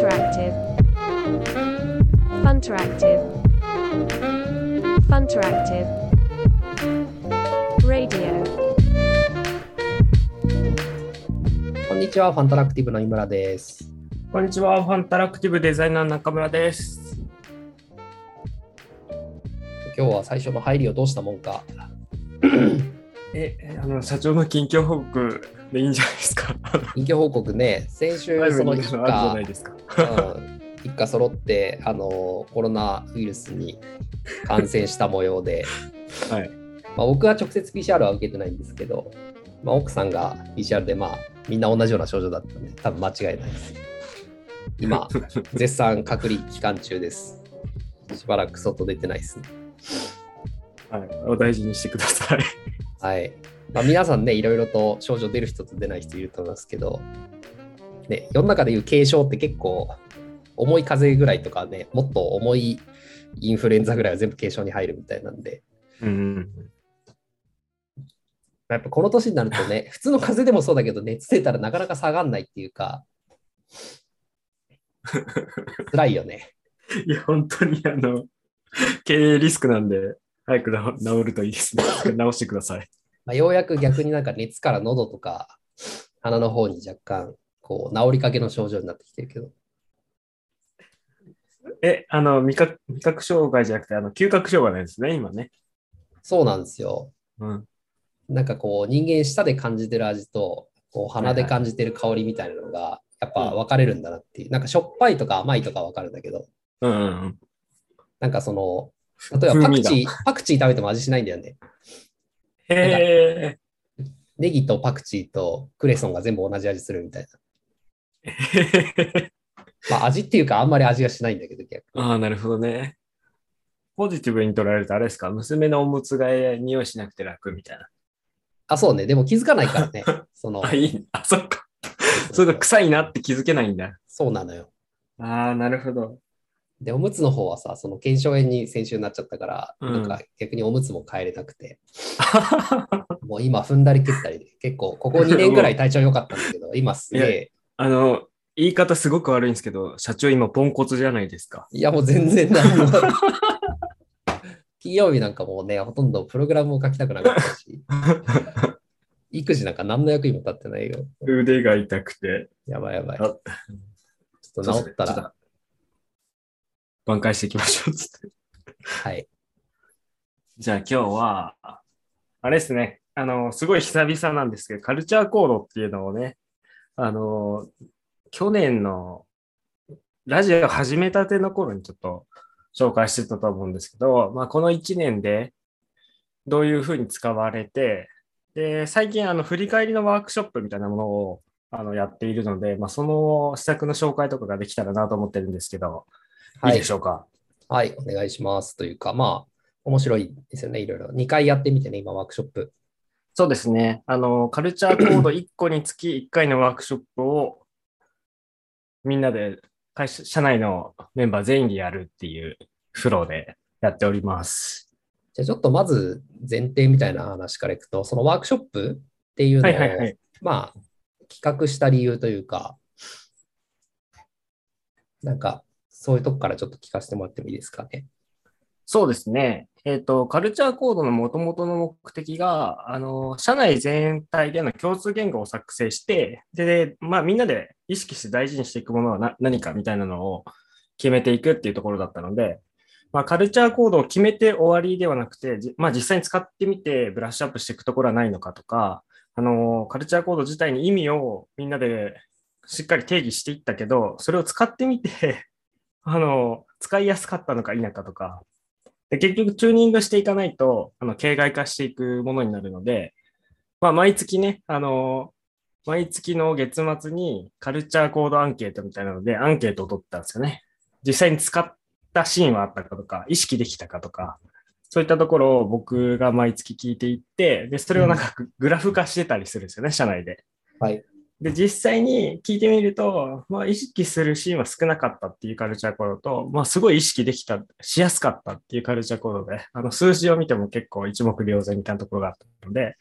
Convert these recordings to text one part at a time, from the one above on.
Funteractive. Funteractive. Funteractive. Radio. こんにちは、ファンタラクティブの井村です。こんにちは、ファンタラクティブデザイナー中村です。今日は最初の入りをどうしたもんか。え、あの社長の近況報告でいいんじゃないですか？近況報告ね、先週その一家一家揃ってあのコロナウイルスに感染した模様で、はい。まあ、僕は直接 PCR は受けてないんですけど、まあ、奥さんが PCR で、まあ、みんな同じような症状だったんで、多分間違いないです。今、絶賛隔離期間中です。しばらく外出てないですね。はい。お大事にしてください。はい。まあ、皆さんね、いろいろと症状出る人と出ない人いると思いますけど、ね、世の中でいう軽症って結構、重い風邪ぐらいとかね、もっと重いインフルエンザぐらいは全部軽症に入るみたいなんで、うん。やっぱこの年になるとね、普通の風邪でもそうだけど、熱出たらなかなか下がんないっていうか、辛いよね。いや、本当にあの、経営リスクなんで、早く治治るといいですね。治してください。まあ、ようやく逆になんか熱から喉とか鼻の方に若干こう治りかけの症状になってきてるけど、え、あの、味覚味覚障害じゃなくて、あの、嗅覚障害なんですね、今ね。そうなんですよ。うん。なんかこう人間舌で感じてる味とこう鼻で感じてる香りみたいなのがやっぱ分かれるんだなっていう、なんかしょっぱいとか甘いとか分かるんだけど、うんうんうん。なんかその、例えばパクチー、パクチー食べても味しないんだよね。へネギとパクチーとクレソンが全部同じ味するみたいな。え。まあ味っていうかあんまり味がしないんだけど、逆にああ、なるほどね。ポジティブに捉えるとあれですか？娘のおむつ替え匂いしなくて楽みたいな。あ、そうね。でも気づかないからね。その、あ、いい。あ、そっか。それが臭いなって気づけないんだ。そうなのよ。ああ、なるほど。で、おむつの方はさ、その腱鞘炎に先週なっちゃったから、うんなんか逆におむつも変えれなくて、もう今踏んだり蹴ったりで、結構ここ2年ぐらい体調良かったんだけど、今すげえ、あの、言い方すごく悪いんですけど、社長今ポンコツじゃないですか。いやもう全然何も。金曜日なんかもうね、ほとんどプログラムを書きたくなかったし、育児なんか何の役にも立ってないよ。腕が痛くて。やばいやばい。ちあょっと治ったら、挽回していきましょう。つって。はい。じゃあ今日は、あれですね。あの、すごい久々なんですけど、カルチャーコードっていうのをね、あの、去年のラジオ始めたての頃にちょっと紹介してたと思うんですけど、まあ、この1年でどういうふうに使われて、で、最近あの振り返りのワークショップみたいなものをあのやっているので、まあ、その施策の紹介とかができたらなと思ってるんですけど、いいでしょうか？はい、お願いします。というか、まあ、面白いですよね、いろいろ。2回やってみてね、今、ワークショップ。そうですね。あの、カルチャーコード1個につき1回のワークショップをみんなで会社、社内のメンバー全員でやるっていうフローでやっております。じゃあちょっとまず前提みたいな話からいくと、そのワークショップっていうのを、はいはいはい。まあ、企画した理由というか、なんか、そういうとこからちょっと聞かせてもらってもいいですかね？そうですね。えっ、と、カルチャーコードの元々の目的が、あの、社内全体での共通言語を作成して、で、まあみんなで意識して大事にしていくものは何かみたいなのを決めていくっていうところだったので、まあカルチャーコードを決めて終わりではなくて、まあ実際に使ってみてブラッシュアップしていくところはないのかとか、あの、カルチャーコード自体に意味をみんなでしっかり定義していったけど、それを使ってみて、あの、使いやすかったのか否かとか、で結局チューニングしていかないと、あの、形骸化していくものになるので、まあ、毎月ね、あの、毎月の月末にカルチャーコードアンケートみたいなので、アンケートを取ったんですよね。実際に使ったシーンはあったかとか、意識できたかとか、そういったところを僕が毎月聞いていって、で、それをなんかグラフ化してたりするんですよね、社内で。はい。で、実際に聞いてみると、まあ、意識するシーンは少なかったっていうカルチャーコードと、まあ、すごい意識できた、しやすかったっていうカルチャーコードで、あの、数字を見ても結構一目瞭然みたいなところがあったので、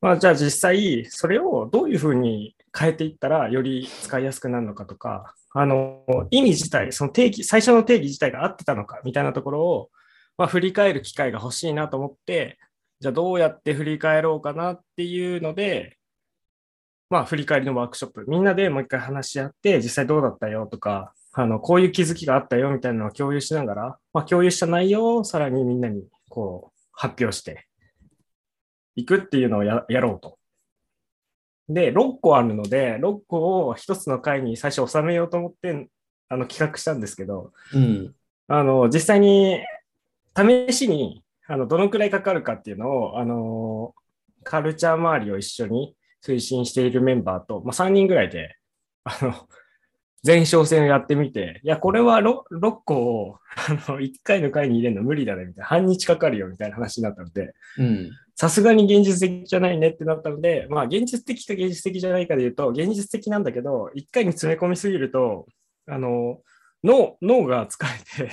まあ、じゃあ実際、それをどういうふうに変えていったらより使いやすくなるのかとか、あの、意味自体、その定義、最初の定義自体が合ってたのかみたいなところを、まあ、振り返る機会が欲しいなと思って、じゃあどうやって振り返ろうかなっていうので、まあ、振り返りのワークショップ、みんなでもう一回話し合って、実際どうだったよとか、あの、こういう気づきがあったよみたいなのを共有しながら、まあ、共有した内容をさらにみんなにこう発表していくっていうのをやろうと。で、6個あるので、6個を1つの回に最初収めようと思ってあの企画したんですけど、うん、あの実際に試しにあのどのくらいかかるかっていうのをあのカルチャー周りを一緒に推進しているメンバーと、まあ、3人ぐらいであの前哨戦をやってみて、いや、これは 6, 6個をあの1回の回に入れるの無理だねみたいな、半日かかるよみたいな話になったので、さすがに現実的じゃないねってなったので、まあ、現実的か現実的じゃないかで言うと、現実的なんだけど、1回に詰め込みすぎると、あの脳脳が疲れて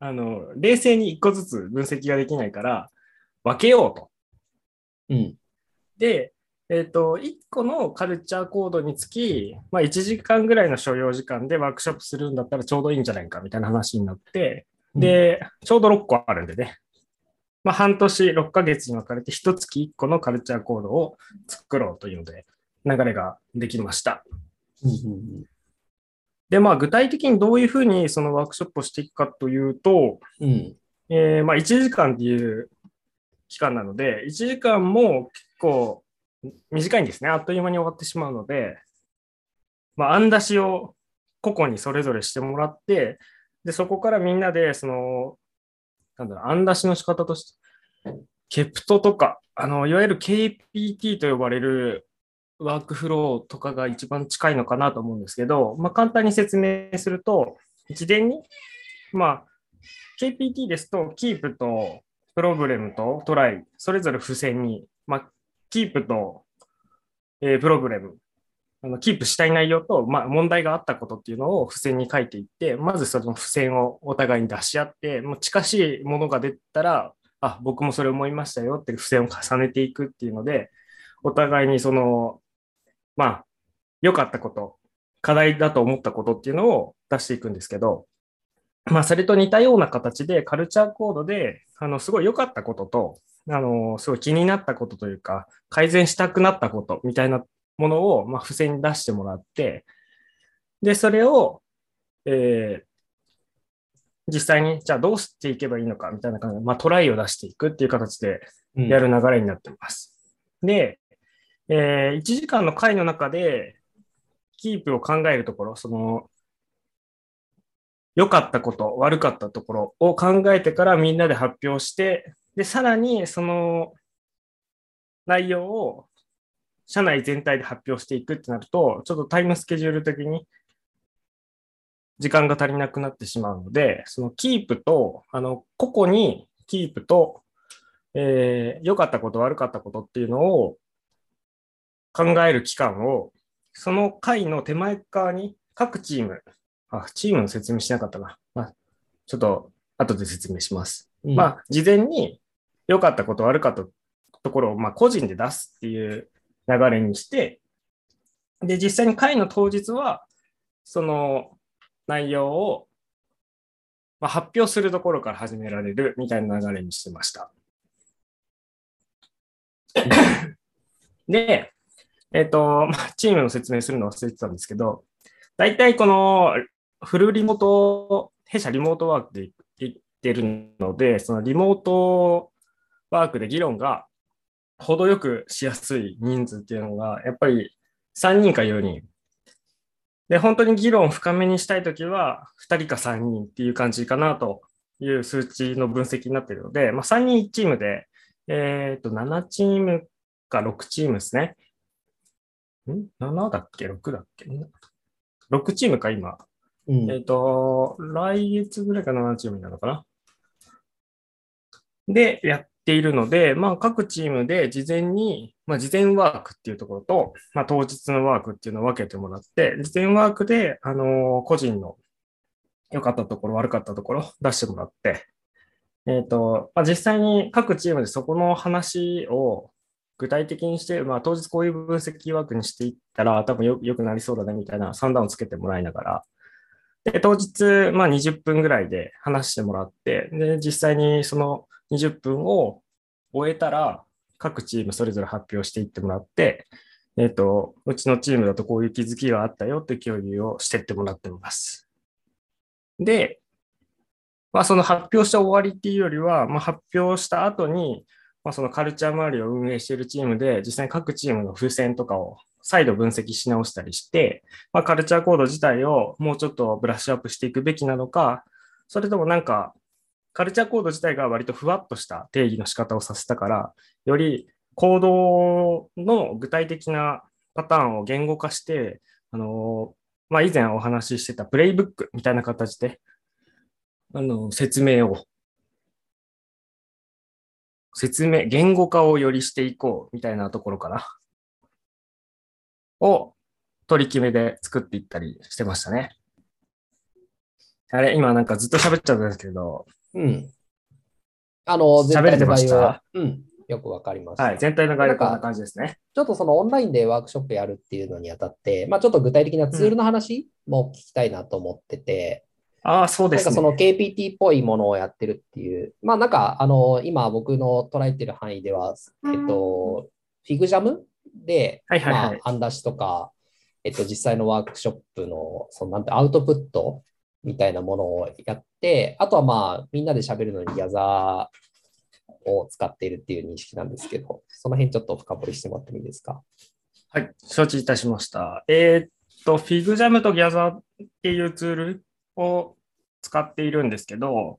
あの、冷静に1個ずつ分析ができないから、分けようと。うん、で、えっ、ー、と、1個のカルチャーコードにつき、まあ、1時間ぐらいの所要時間でワークショップするんだったらちょうどいいんじゃないかみたいな話になって、で、ちょうど6個あるんでね、まあ、半年、6ヶ月に分かれて、1月1個のカルチャーコードを作ろうというので、流れができました。で、まあ、具体的にどういうふうにそのワークショップをしていくかというと、うん、えー、まあ、1時間っていう期間なので、1時間も結構短いんですね。あっという間に終わってしまうので、まあ、案出しを個々にそれぞれしてもらって、で、そこからみんなで、その、なんだろう、案出しの仕方として、ケプトとか、あの、いわゆる KPT と呼ばれるワークフローとかが一番近いのかなと思うんですけど、まあ、簡単に説明すると、事前に、まあ、KPT ですと、キープとプログラムとトライ、それぞれ付箋に、キープと、えー、プログラム、あのキープしたい内容と、まあ、問題があったことっていうのを付箋に書いていって、まずその付箋をお互いに出し合って、もう近しいものが出たら、あ、僕もそれ思いましたよって付箋を重ねていくっていうので、お互いにその、まあ、良かったこと、課題だと思ったことっていうのを出していくんですけど、まあ、それと似たような形で、カルチャーコードで、あの、すごい良かったことと、あの、すごい気になったことというか、改善したくなったことみたいなものを、まあ、付箋に出してもらって、で、それを、えー、実際に、じゃあどうしていけばいいのかみたいな感じで、まあ、トライを出していくっていう形でやる流れになってます。うん、で、えー、1時間の回の中で、キープを考えるところ、その、良かったこと、悪かったところを考えてからみんなで発表して、で、さらにその内容を社内全体で発表していくってなると、ちょっとタイムスケジュール的に時間が足りなくなってしまうので、そのキープと、あの、個々にキープと、えー、良かったこと、悪かったことっていうのを考える期間を、その回の手前側に各チーム、あ、チームの説明しなかったな。まあ、ちょっと後で説明します。うん、まあ、事前に良かったこと、悪かったところを、まあ、個人で出すっていう流れにして、で、実際に会の当日は、その内容を、まあ、発表するところから始められるみたいな流れにしてました。で、えっ、ー、と、チームの説明するの忘れてたんですけど、大体このフルリモート、弊社リモートワークで行ってるので、そのリモートワークで議論が程よくしやすい人数っていうのが、やっぱり3人か4人。で、本当に議論を深めにしたいときは、2人か3人っていう感じかなという数値の分析になっているので、まあ、3人1チームで、えっ、と、7チームか6チームですね。ん ?7 だっけ ?6 だっけ ?6 チームか、今。うん、えっ、ー、と、来月ぐらいか7チームになるのかな。で、やっているので、まあ、各チームで事前に、まあ、事前ワークっていうところと、まあ、当日のワークっていうのを分けてもらって、事前ワークで、あの、個人の良かったところ、悪かったところ出してもらって、えっ、ー、と、まあ、実際に各チームでそこの話を具体的にして、まあ、当日こういう分析枠にしていったら、多分よよくなりそうだねみたいな算段をつけてもらいながら、で、当日、まあ、20分ぐらいで話してもらって、で、実際にその20分を終えたら、各チームそれぞれ発表していってもらって、えっ、と、うちのチームだとこういう気づきがあったよって共有をしてってもらってます。で、まあ、その発表した終わりっていうよりは、まあ、発表した後に、まあ、そのカルチャー周りを運営しているチームで、実際に各チームの付箋とかを再度分析し直したりして、まあ、カルチャーコード自体をもうちょっとブラッシュアップしていくべきなのか、それともなんか、カルチャーコード自体が割とふわっとした定義の仕方をさせたから、より行動の具体的なパターンを言語化して、あのまあ、以前お話ししてたプレイブックみたいな形で、あの、説明を、説明、言語化をよりしていこうみたいなところかな。を取り決めで作っていったりしてましたね。あれ、今なんかずっと喋っちゃったんですけど、うん。あの、全体の概要喋れてまは、うん、よくわかりました。はい、全体の概要こんな感じですね。ちょっとそのオンラインでワークショップやるっていうのにあたって、まあちょっと具体的なツールの話も聞きたいなと思ってて、ああ、そうですね。なんかその KPT っぽいものをやってるっていう、まあなんかあの、今僕の捉えてる範囲では、えっと、フィグジャムで、はいはいはいまあ、案出しとか、えっと、実際のワークショップの、そのなんてアウトプットみたいなものをやって、あとはまあ、みんなで喋るのにギャザーを使っているっていう認識なんですけど、その辺ちょっと深掘りしてもらってもいいですか？はい、承知いたしました。えーっと、フィグジャムとギャザーっていうツールを使っているんですけど、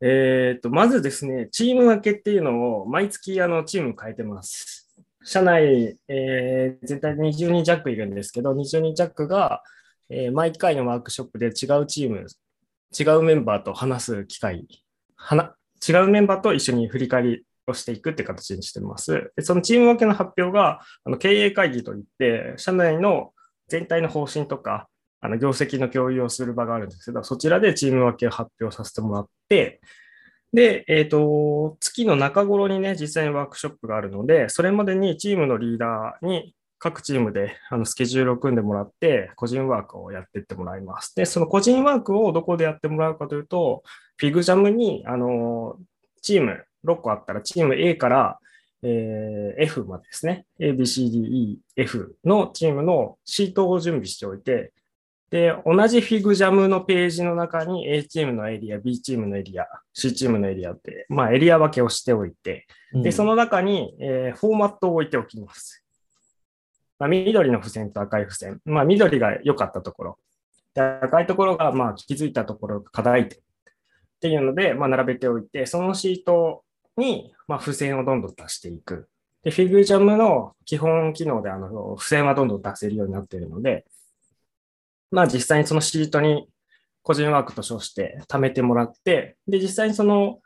えーっと、まずですね、チーム分けっていうのを毎月あのチーム変えてます。社内、えー全体で20人弱いるんですけど、20人弱が、えー毎回のワークショップで違うチーム、違うメンバーと話す機会、違うメンバーと一緒に振り返りをしていくって形にしてます。でそのチーム分けの発表が、あの経営会議といって、社内の全体の方針とか、あの業績の共有をする場があるんですけど、そちらでチーム分けを発表させてもらって、で、えっ、と、月の中頃にね、実際にワークショップがあるので、それまでにチームのリーダーに各チームであのスケジュールを組んでもらって、個人ワークをやっていってもらいます。で、その個人ワークをどこでやってもらうかというと、フィグジャムに、あの、チーム6個あったら、チーム A から、えー F までですね、A, B, C, D, E, F のチームのシートを準備しておいて、で、同じフィグジャムのページの中に A チームのエリア、B チームのエリア、C チームのエリアって、まあエリア分けをしておいて、で、その中に、えーフォーマットを置いておきます。まあ、緑の付箋と赤い付箋。まあ、緑が良かったところ。で赤いところが、まあ、気づいたところ、課題点。っていうので、まあ、並べておいて、そのシートに、まあ、付箋をどんどん足していく。で、フィグジャムの基本機能で、あの、付箋はどんどん出せるようになっているので、まあ、実際にそのシートに個人ワークと称して貯めてもらって、で、実際にその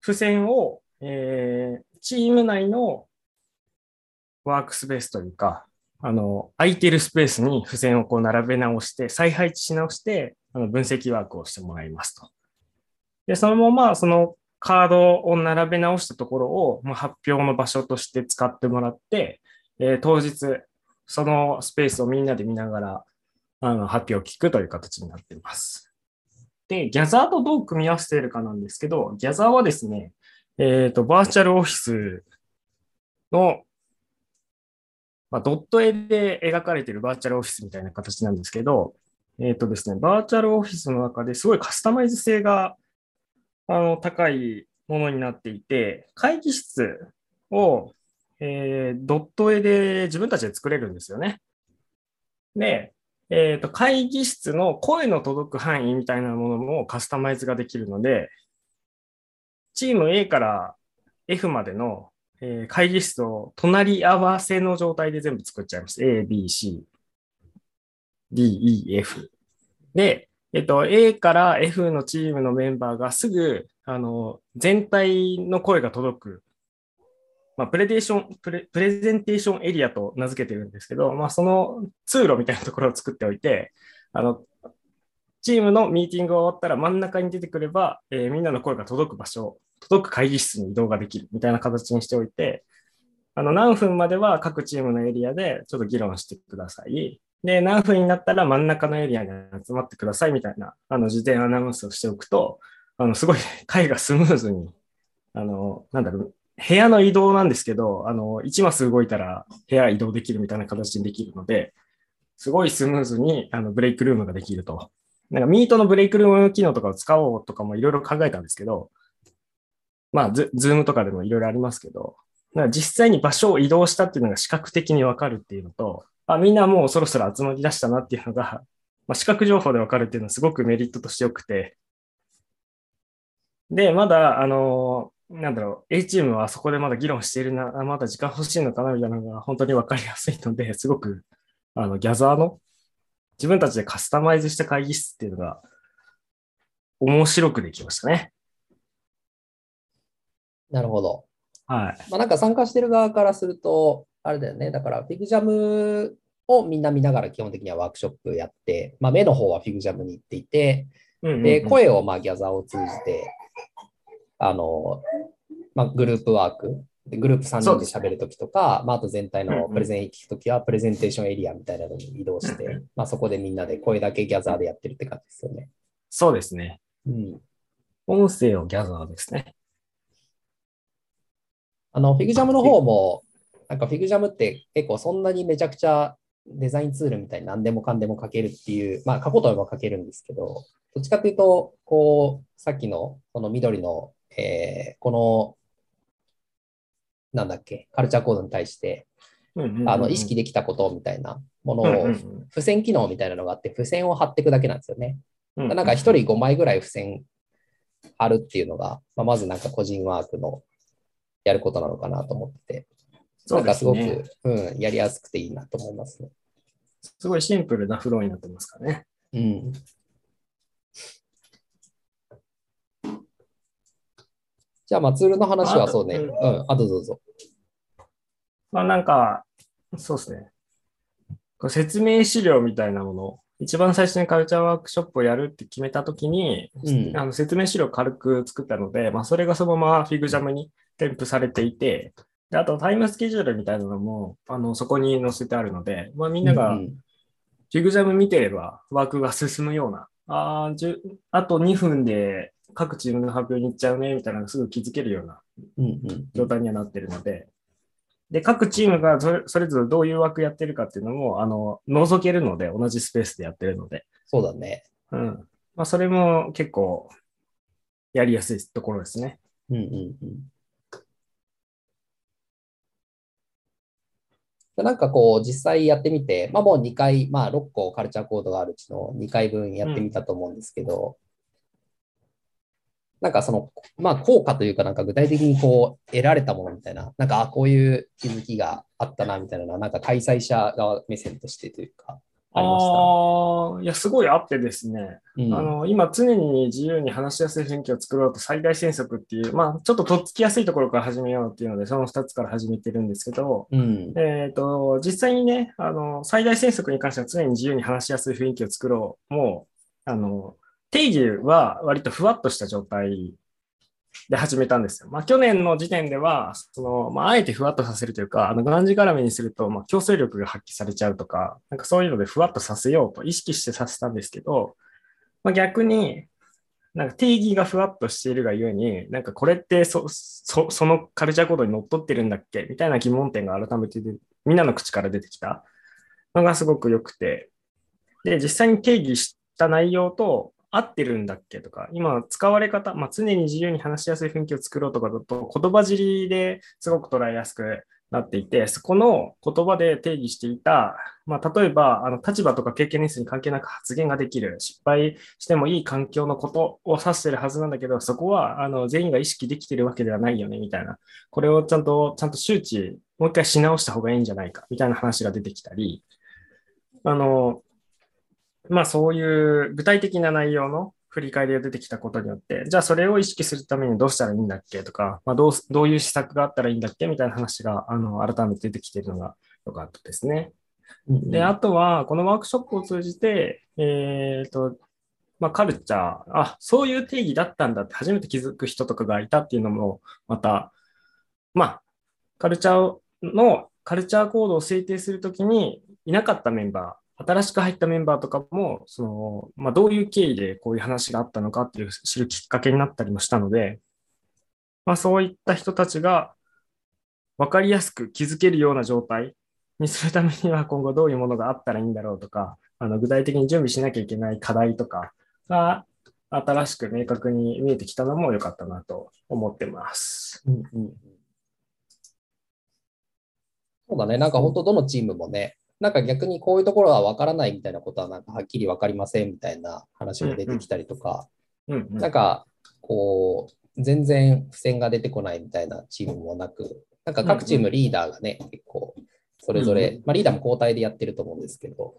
付箋を、えーチーム内のワークスペースというか、あの、空いてるスペースに付箋をこう並べ直して、再配置し直して、あの分析ワークをしてもらいますと。で、そのままそのカードを並べ直したところを、まあ、発表の場所として使ってもらって、えー当日、そのスペースをみんなで見ながら、あの、発表を聞くという形になっています。で、ギャザーとどう組み合わせているかなんですけど、ギャザーはですね、えっ、と、バーチャルオフィスの、まあ、ドット絵で描かれているバーチャルオフィスみたいな形なんですけど、えっ、とですね、バーチャルオフィスの中ですごいカスタマイズ性があの高いものになっていて、会議室を、えードット絵で自分たちで作れるんですよね。で、えっ、と、会議室の声の届く範囲みたいなものもカスタマイズができるので、チーム A から F までの、えー会議室を隣り合わせの状態で全部作っちゃいます。A, B, C, D, E, F。で、えっと、A から F のチームのメンバーがすぐ、あの、全体の声が届く、まあ、プレデーションプレ、プレゼンテーションエリアと名付けてるんですけど、まあ、その通路みたいなところを作っておいて、あの、チームのミーティングが終わったら真ん中に出てくれば、えーみんなの声が届く場所届く会議室に移動ができるみたいな形にしておいて、あの何分までは各チームのエリアでちょっと議論してください。で、何分になったら真ん中のエリアに集まってくださいみたいな、あの、事前アナウンスをしておくと、あの、すごい会がスムーズに、あの、なんだろう、部屋の移動なんですけど、あの、1マス動いたら部屋移動できるみたいな形にできるので、すごいスムーズにあのブレイクルームができると。なんかミートのブレイクルーム機能とかを使おうとかもいろいろ考えたんですけど、まあ、ズームとかでもいろいろありますけど、なんか実際に場所を移動したっていうのが視覚的にわかるっていうのと、あ、みんなもうそろそろ集まり出したなっていうのが、まあ、視覚情報でわかるっていうのはすごくメリットとしてよくて、で、まだ、あの、なんだろう、A チームはそこでまだ議論しているな、まだ時間欲しいのかなみたいなのが本当にわかりやすいので、すごく、あの、ギャザーの自分たちでカスタマイズした会議室っていうのが面白くできましたね。なるほど。はい。まあ、なんか参加してる側からすると、あれだよね。だから、フィグジャムをみんな見ながら基本的にはワークショップやって、まあ、目の方はフィグジャムに行っていて、で、声をまあギャザーを通じて、あの、まあ、グループワーク、でグループ3人で喋るときとか、まあ、あと全体のプレゼン聞くときは、プレゼンテーションエリアみたいなのに移動しうんて、まあ、そこでみんなで声だけギャザーでやってるって感じですよね。そうですね。うん。音声をギャザーですね。あの、フィグジャムの方も、なんかフィグジャムって結構そんなにめちゃくちゃデザインツールみたいに何でもかんでも書けるっていう、まあ書こうと思えば書けるんですけど、どっちかというと、こう、さっきのこの緑の、えーこの、なんだっけ、カルチャーコードに対して、あの、意識できたことみたいなものを、付箋機能みたいなのがあって、付箋を貼っていくだけなんですよね。でなんか一人5枚ぐらい付箋貼るっていうのが、まあ、まずなんか個人ワークのやることなのかなと思ってて、なんかすごく、ね。うん、やりやすくていいなと思いますね。すごいシンプルなフローになってますからね。うん。じゃあ、まあ、ツールの話はそうね。あうん、あ、どうぞどうぞ。まあなんか、そうですね。説明資料みたいなもの、一番最初にカルチャーワークショップをやるって決めたときに、うんあの説明資料を軽く作ったので、まあ、それがそのままフィグジャムに添付されていて、であとタイムスケジュールみたいなのもあのそこに載せてあるので、まあ、みんながうんフィグジャム見てればワークが進むような、ああと2分で各チームの発表に行っちゃうねみたいなのがすぐ気づけるような状態にはなってるので、で、各チームがそれぞれどういう枠やってるかっていうのも、あの、覗けるので、同じスペースでやってるので、そうだね。うん。まあ、それも結構、やりやすいところですね。うんうんうん。でなんかこう、実際やってみて、まあもう2回、まあ6個カルチャーコードがあるうちの2回分やってみたと思うんですけど、なんかその、まあ効果というか、なんか具体的にこう、得られたものみたいな、なんか、あこういう気づきがあったな、みたいななんか開催者側目線としてというか、ありました？ああ、いや、すごいあってですね、うんあの、今常に自由に話しやすい雰囲気を作ろうと最大戦速っていう、まあ、ちょっととっつきやすいところから始めようっていうので、その2つから始めてるんですけど、うん。えっ、と、実際にね、あの、最大戦速に関しては常に自由に話しやすい雰囲気を作ろう。もう、あの、定義は割とふわっとした状態で始めたんですよ。まあ、去年の時点では、その、まあ、あえてふわっとさせるというか、あの、がんじがらめにすると、まあ、強制力が発揮されちゃうとか、なんかそういうのでふわっとさせようと意識してさせたんですけど、まあ、逆に、なんか定義がふわっとしているがゆえに、なんかこれってそのカルチャーコードにのっとってるんだっけ？みたいな疑問点が改めてでみんなの口から出てきたのがすごく良くて、で、実際に定義した内容と合ってるんだっけとか、今使われ方、まあ、常に自由に話しやすい雰囲気を作ろうとかだと、言葉尻ですごく捉えやすくなっていて、そこの言葉で定義していた、まあ、例えば、あの立場とか経験年数に関係なく発言ができる、失敗してもいい環境のことを指してるはずなんだけど、そこはあの全員が意識できてるわけではないよね、みたいな。これをちゃんと、ちゃんと周知、もう一回し直した方がいいんじゃないか、みたいな話が出てきたり、あの、まあそういう具体的な内容の振り返りが出てきたことによって、じゃあそれを意識するためにどうしたらいいんだっけとか、まあ、どうどういう施策があったらいいんだっけみたいな話があの改めて出てきているのが良かったですね。で、あとは、このワークショップを通じて、えっ、と、まあ、カルチャー、あ、そういう定義だったんだって初めて気づく人とかがいたっていうのも、また、まあ、カルチャーの、カルチャーコードを制定するときにいなかったメンバー、新しく入ったメンバーとかも、その、まあ、どういう経緯でこういう話があったのかっていう知るきっかけになったりもしたので、まあ、そういった人たちが分かりやすく気づけるような状態にするためには今後どういうものがあったらいいんだろうとか、あの具体的に準備しなきゃいけない課題とかが新しく明確に見えてきたのも良かったなと思ってます。うんうんそうだね。なんか本当どのチームもね、なんか逆にこういうところは分からないみたいなことはなんかはっきり分かりませんみたいな話も出てきたりとか、なんかこう、全然付箋が出てこないみたいなチームもなく、なんか各チームリーダーがね、結構それぞれ、まあリーダーも交代でやってると思うんですけど、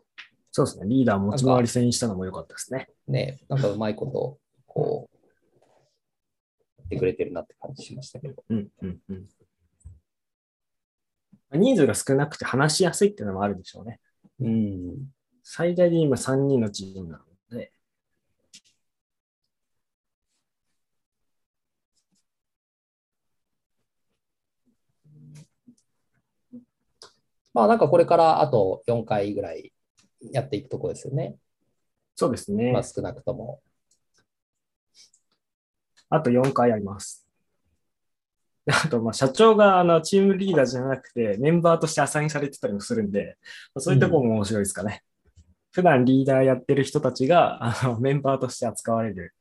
そうですね。リーダー持ち回り戦にしたのも良かったですね。ね、なんかうまいこと、こう、やってくれてるなって感じしましたけど。うんうんうん。人数が少なくて話しやすいっていうのもあるでしょうね。うん。最大で今3人のチームなので。まあなんかこれからあと4回ぐらいやっていくとこですよね。そうですね。まあ少なくとも。あと4回あります。あと、まあ、社長があのチームリーダーじゃなくて、メンバーとしてアサインされてたりもするんで、そういうところも面白いですかね。うん、普段リーダーやってる人たちがあのメンバーとして扱われる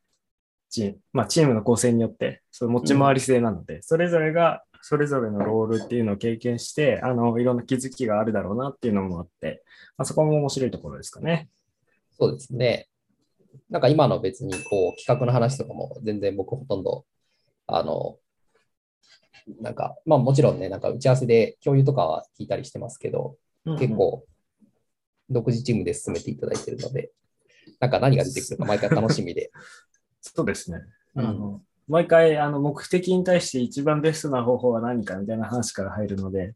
チーム、まあ、チームの構成によって、その持ち回り制なので、うん、それぞれがそれぞれのロールっていうのを経験して、あのいろんな気づきがあるだろうなっていうのもあって、まあ、そこも面白いところですかね。そうですね。なんか今の別にこう企画の話とかも全然僕ほとんどあのなんか、まあもちろんね、なんか打ち合わせで共有とかは聞いたりしてますけど、うんうん、結構独自チームで進めていただいているので、なんか何が出てくるか毎回楽しみで。そうですね。うん、毎回あの目的に対して一番ベストな方法は何かみたいな話から入るので、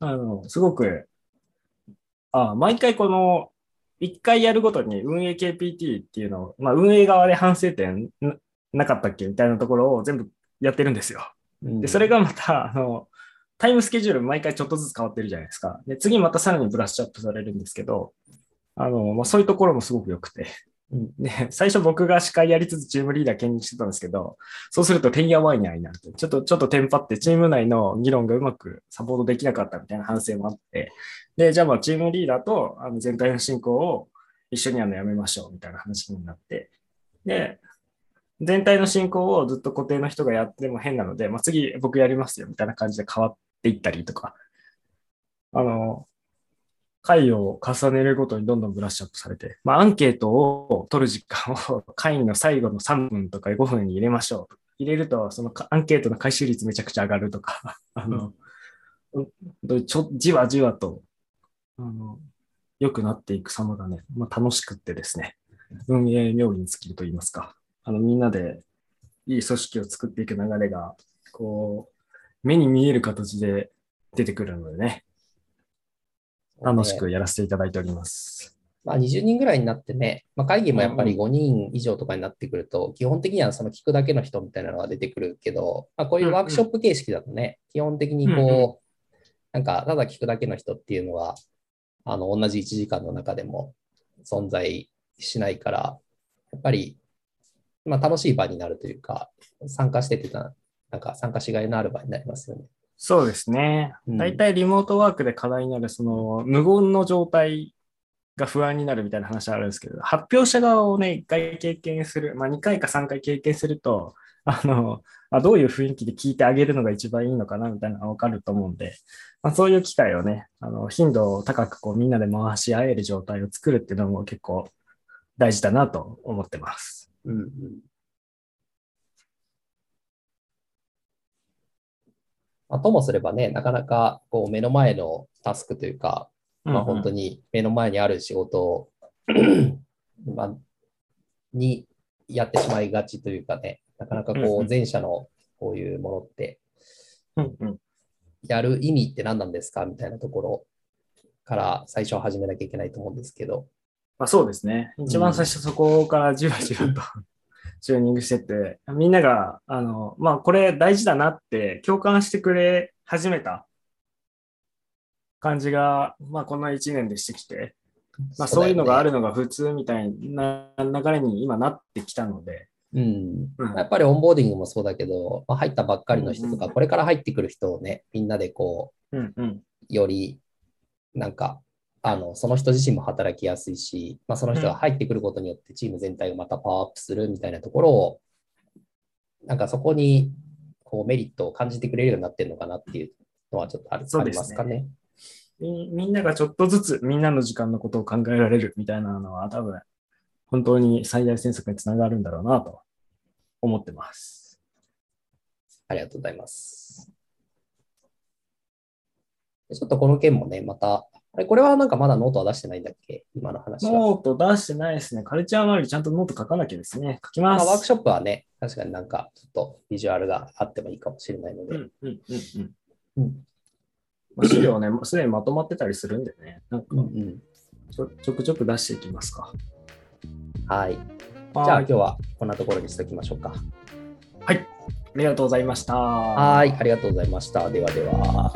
あのすごく、あ毎回この1回やるごとに運営 KPT っていうのを、まあ、運営側で反省点なかったっけみたいなところを全部やってるんですよ。で、それがまた、あの、タイムスケジュール毎回ちょっとずつ変わってるじゃないですか。で、次またさらにブラッシュアップされるんですけど、あの、まあ、そういうところもすごく良くて。で、最初僕が司会やりつつチームリーダー兼任してたんですけど、そうするとてんやわんやになって、ちょっと、ちょっとテンパってチーム内の議論がうまくサポートできなかったみたいな反省もあって、で、じゃあまあチームリーダーとあの全体の進行を一緒にやるのやめましょうみたいな話になって、で、全体の進行をずっと固定の人がやっても変なので、まあ、次僕やりますよみたいな感じで変わっていったりとか、あの、回を重ねるごとにどんどんブラッシュアップされて、まあ、アンケートを取る時間を 会の最後の3分とか5分に入れましょう。入れると、そのアンケートの回収率めちゃくちゃ上がるとか、あの、うん、ちょじわじわと、あの、良くなっていく様がね、まあ、楽しくってですね、運営妙義に尽きると言いますか、あのみんなでいい組織を作っていく流れが、こう、目に見える形で出てくるのでね、楽しくやらせていただいております。まあ、20人ぐらいになってね、まあ、会議もやっぱり5人以上とかになってくると、基本的にはその聞くだけの人みたいなのが出てくるけど、まあ、こういうワークショップ形式だとね、基本的にこう、なんかただ聞くだけの人っていうのは、あの同じ1時間の中でも存在しないから、やっぱりまあ、楽しい場になるというか、参加しててた、なんか参加しがいのある場になりますよね。そうですね。大体リモートワークで課題になる、その無言の状態が不安になるみたいな話あるんですけど、発表者側をね、1回経験する、まあ、2回か3回経験すると、あの、あどういう雰囲気で聞いてあげるのが一番いいのかなみたいなのがわかると思うんで、まあ、そういう機会をね、あの頻度を高くこうみんなで回し合える状態を作るっていうのも結構大事だなと思ってます。うんうん。まあ、ともすればね、なかなかこう目の前のタスクというか、まあ、本当に目の前にある仕事を まあ、にやってしまいがちというかね、なかなかこう前者のこういうものって、やる意味って何なんですかみたいなところから最初は始めなきゃいけないと思うんですけど、まあ、そうですね。一番最初そこからじわじわとチューニングしてって、みんなが、あの、まあ、これ大事だなって共感してくれ始めた感じが、まあ、この1年でしてきて、まあ、そういうのがあるのが普通みたいな流れに今なってきたので、うん。うん。やっぱりオンボーディングもそうだけど、まあ、入ったばっかりの人とか、うんうん。これから入ってくる人をね、みんなでこうんうん。う、より、なんか、あの、その人自身も働きやすいし、まあ、その人が入ってくることによってチーム全体がまたパワーアップするみたいなところを、なんかそこに、こう、メリットを感じてくれるようになってるのかなっていうのはちょっとあるありそうですねますかね？みみんながちょっとずつみんなの時間のことを考えられるみたいなのは多分本当に最大戦策につながるんだろうなと思ってます。ありがとうございます。でちょっとこの件もね、また、あれこれはなんかまだノートは出してないんだっけ？今の話は。ノート出してないですね。カルチャー周りちゃんとノート書かなきゃですね。書きます。まあ、ワークショップはね、確かになんかちょっとビジュアルがあってもいいかもしれないので。うんうんうんうん資料ね、も うすでにまとまってたりするんでね。なんかうんうんちょちょくちょく出していきますか。はい。じゃあはい今日はこんなところにしておきましょうか。ありがとうございました。はい。ありがとうございました。ではでは。